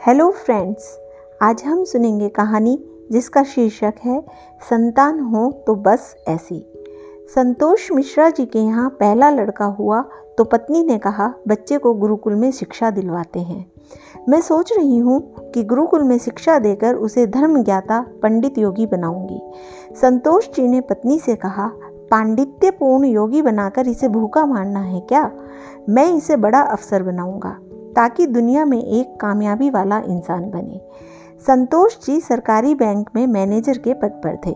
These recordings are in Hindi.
हेलो फ्रेंड्स आज हम सुनेंगे कहानी जिसका शीर्षक है, संतान हो तो बस ऐसी। संतोष मिश्रा जी के यहाँ पहला लड़का हुआ तो पत्नी ने कहा, बच्चे को गुरुकुल में शिक्षा दिलवाते हैं। मैं सोच रही हूँ कि गुरुकुल में शिक्षा देकर उसे धर्म ज्ञाता पंडित योगी बनाऊँगी। संतोष जी ने पत्नी से कहा, पांडित्यपूर्ण योगी बनाकर इसे भूखा मारना है क्या? मैं इसे बड़ा अफसर बनाऊँगा। ताकि दुनिया में एक कामयाबी वाला इंसान बने। संतोष जी सरकारी बैंक में मैनेजर के पद पर थे।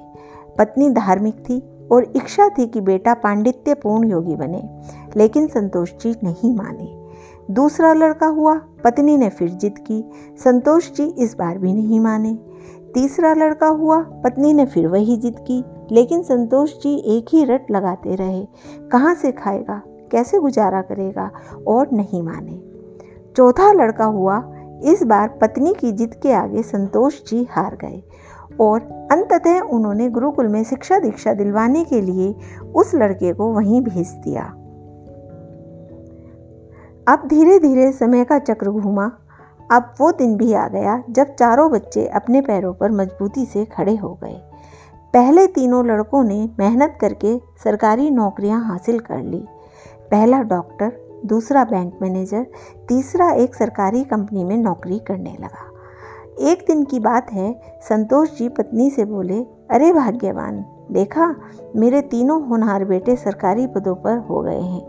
पत्नी धार्मिक थी और इच्छा थी कि बेटा पांडित्यपूर्ण योगी बने, लेकिन संतोष जी नहीं माने। दूसरा लड़का हुआ, पत्नी ने फिर जिद की, संतोष जी इस बार भी नहीं माने। तीसरा लड़का हुआ, पत्नी ने फिर वही जिद की, लेकिन संतोष जी एक ही रट लगाते रहे, कहाँ से खाएगा, कैसे गुजारा करेगा और नहीं माने। चौथा लड़का हुआ, इस बार पत्नी की जिद के आगे संतोष जी हार गए और अंततः उन्होंने गुरुकुल में शिक्षा दीक्षा दिलवाने के लिए उस लड़के को वहीं भेज दिया। अब धीरे धीरे समय का चक्र घूमा। अब वो दिन भी आ गया जब चारों बच्चे अपने पैरों पर मजबूती से खड़े हो गए। पहले तीनों लड़कों ने मेहनत करके सरकारी नौकरियाँ हासिल कर ली। पहला डॉक्टर दूसरा बैंक मैनेजर, तीसरा एक सरकारी कंपनी में नौकरी करने लगा। एक दिन की बात है, संतोष जी पत्नी से बोले, अरे भाग्यवान, देखा, मेरे तीनों होनहार बेटे सरकारी पदों पर हो गए हैं।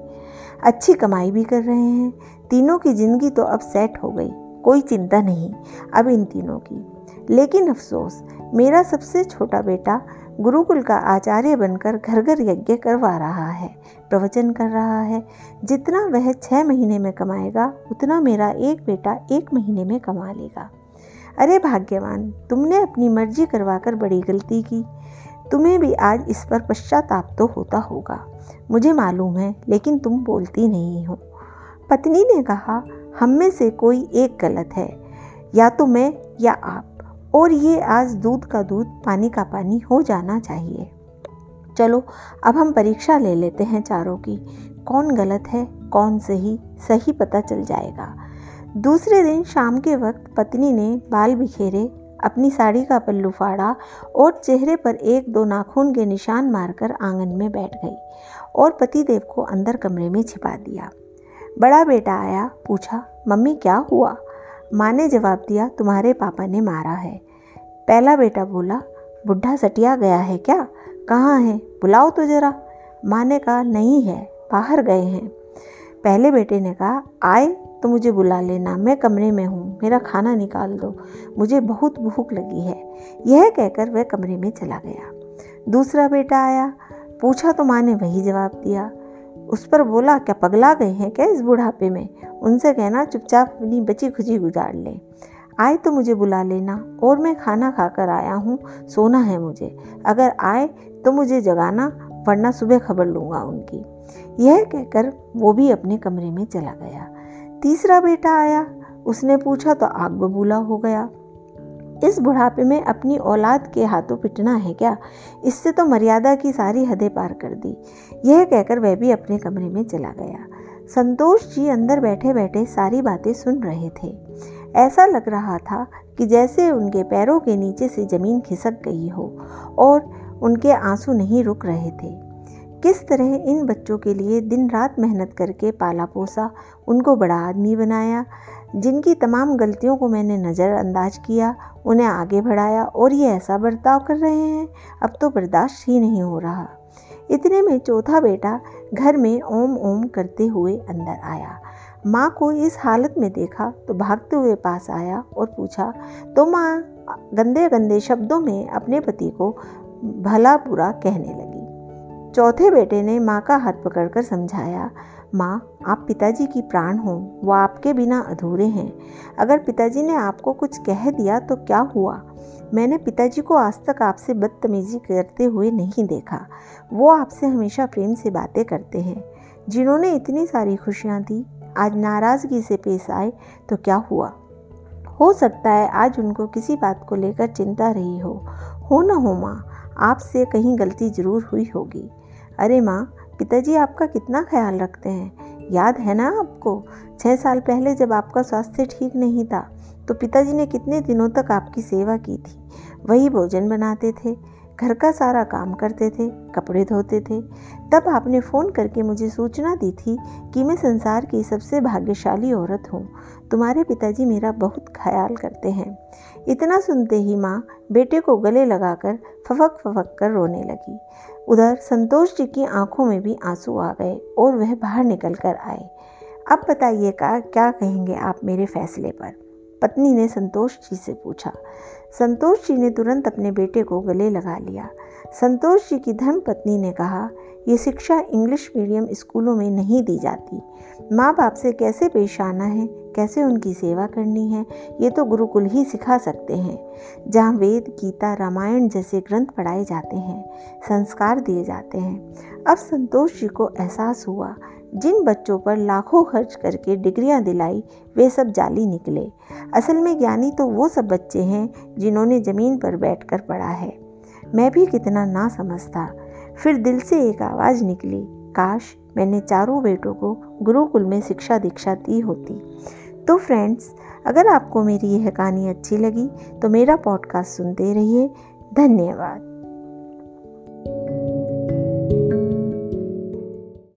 अच्छी कमाई भी कर रहे हैं, तीनों की ज़िंदगी तो अब सेट हो गई, कोई चिंता नहीं, अब इन तीनों की। लेकिन अफसोस, मेरा सबसे छोटा बेटा गुरुकुल का आचार्य बनकर घर घर यज्ञ करवा रहा है, प्रवचन कर रहा है। जितना वह छः महीने में कमाएगा, उतना मेरा एक बेटा एक महीने में कमा लेगा। अरे भाग्यवान, तुमने अपनी मर्ज़ी करवाकर बड़ी गलती की। तुम्हें भी आज इस पर पश्चाताप तो होता होगा। मुझे मालूम है, लेकिन तुम बोलती नहीं हो। पत्नी ने कहा, हम में से कोई एक गलत है। या तो मैं या आप। और ये आज दूध का दूध, पानी का पानी हो जाना चाहिए। चलो, अब हम परीक्षा ले लेते हैं चारों की। कौन गलत है, कौन सही सही पता चल जाएगा। दूसरे दिन शाम के वक्त पत्नी ने बाल बिखेरे, अपनी साड़ी का पल्लू फाड़ा और चेहरे पर एक दो नाखून के निशान मारकर आँगन में बैठ गई और पतिदेव को अंदर कमरे में छिपा दिया। बड़ा बेटा आया, पूछा, मम्मी, क्या हुआ? माँ ने जवाब दिया, तुम्हारे पापा ने मारा है। पहला बेटा बोला, बुढ़ा सटिया गया है क्या? कहाँ है? बुलाओ तो ज़रा। माँ ने कहा, नहीं है, बाहर गए हैं। पहले बेटे ने कहा, आए तो मुझे बुला लेना, मैं कमरे में हूँ, मेरा खाना निकाल दो, मुझे बहुत भूख लगी है। यह कहकर वह कमरे में चला गया। दूसरा बेटा आया, पूछा तो माँ ने वही जवाब दिया। उस पर बोला, क्या पगला गए हैं क्या इस बुढ़ापे में? उनसे कहना, चुपचाप अपनी बची खुची गुजार ले। आए तो मुझे बुला लेना और मैं खाना खाकर आया हूँ, सोना है मुझे। अगर आए तो मुझे जगाना, वरना सुबह खबर लूँगा उनकी। यह कहकर वो भी अपने कमरे में चला गया। तीसरा बेटा आया। उसने पूछा तो आग बबूला हो गया। इस बुढ़ापे में अपनी औलाद के हाथों पिटना है क्या? इससे तो मर्यादा की सारी हदें पार कर दी। यह कहकर वह भी अपने कमरे में चला गया। संतोष जी अंदर बैठे बैठे सारी बातें सुन रहे थे। ऐसा लग रहा था कि जैसे उनके पैरों के नीचे से ज़मीन खिसक गई हो और उनके आँसू नहीं रुक रहे थे। किस तरह इन बच्चों के लिए दिन रात मेहनत करके पाला पोसा उनको बड़ा आदमी बनाया, जिनकी तमाम गलतियों को मैंने नज़रअंदाज किया, उन्हें आगे बढ़ाया और ये ऐसा बर्ताव कर रहे हैं, अब तो बर्दाश्त ही नहीं हो रहा। इतने में चौथा बेटा घर में ओम ओम करते हुए अंदर आया। माँ को इस हालत में देखा तो भागते हुए पास आया और पूछा तो माँ गंदे गंदे शब्दों में अपने पति को भला बुरा कहने लगी? चौथे बेटे ने माँ का हाथ पकड़कर समझाया, माँ, आप पिताजी की प्राण हो, वो आपके बिना अधूरे हैं। अगर पिताजी ने आपको कुछ कह दिया तो क्या हुआ? मैंने पिताजी को आज तक आपसे बदतमीजी करते हुए नहीं देखा। वो आपसे हमेशा प्रेम से बातें करते हैं। जिन्होंने इतनी सारी खुशियाँ दी, आज नाराज़गी से पेश आए तो क्या हुआ? हो सकता है आज उनको किसी बात को लेकर चिंता रही हो। हो ना हो माँ, आपसे कहीं गलती ज़रूर हुई होगी। अरे माँ, पिताजी आपका कितना ख्याल रखते हैं। याद है ना आपको? छः साल पहले जब आपका स्वास्थ्य ठीक नहीं था तो पिताजी ने कितने दिनों तक आपकी सेवा की थी। वही भोजन बनाते थे, घर का सारा काम करते थे, कपड़े धोते थे। तब आपने फ़ोन करके मुझे सूचना दी थी कि मैं संसार की सबसे भाग्यशाली औरत हूँ। तुम्हारे पिताजी मेरा बहुत ख्याल करते हैं। इतना सुनते ही माँ, बेटे को गले लगाकर फफक फफक कर रोने लगी। उधर संतोष जी की आँखों में भी आँसू आ गए और वह बाहर निकल कर आए। अब बताइए का, क्या कहेंगे आप मेरे फैसले पर? पत्नी ने संतोष जी से पूछा। संतोष जी ने तुरंत अपने बेटे को गले लगा लिया। संतोष जी की धर्म पत्नी ने कहा ये शिक्षा इंग्लिश मीडियम स्कूलों में नहीं दी जाती। माँ बाप से कैसे पेश आना है? कैसे उनकी सेवा करनी है? ये तो गुरुकुल ही सिखा सकते हैं। जहाँ वेद, गीता, रामायण जैसे ग्रंथ पढ़ाए जाते हैं, संस्कार दिए जाते हैं। अब संतोष जी को एहसास हुआ। जिन बच्चों पर लाखों खर्च करके डिग्रियाँ दिलाई, वे सब जाली निकले। असल में ज्ञानी तो वो सब बच्चे हैं जिन्होंने ज़मीन पर बैठकर पढ़ा है। मैं भी कितना ना समझता। फिर दिल से एक आवाज़ निकली, काश मैंने चारों बेटों को गुरुकुल में शिक्षा दीक्षा दी होती। तो फ्रेंड्स, अगर आपको मेरी यह कहानी अच्छी लगी तो मेरा पॉडकास्ट सुनते रहिए। धन्यवाद।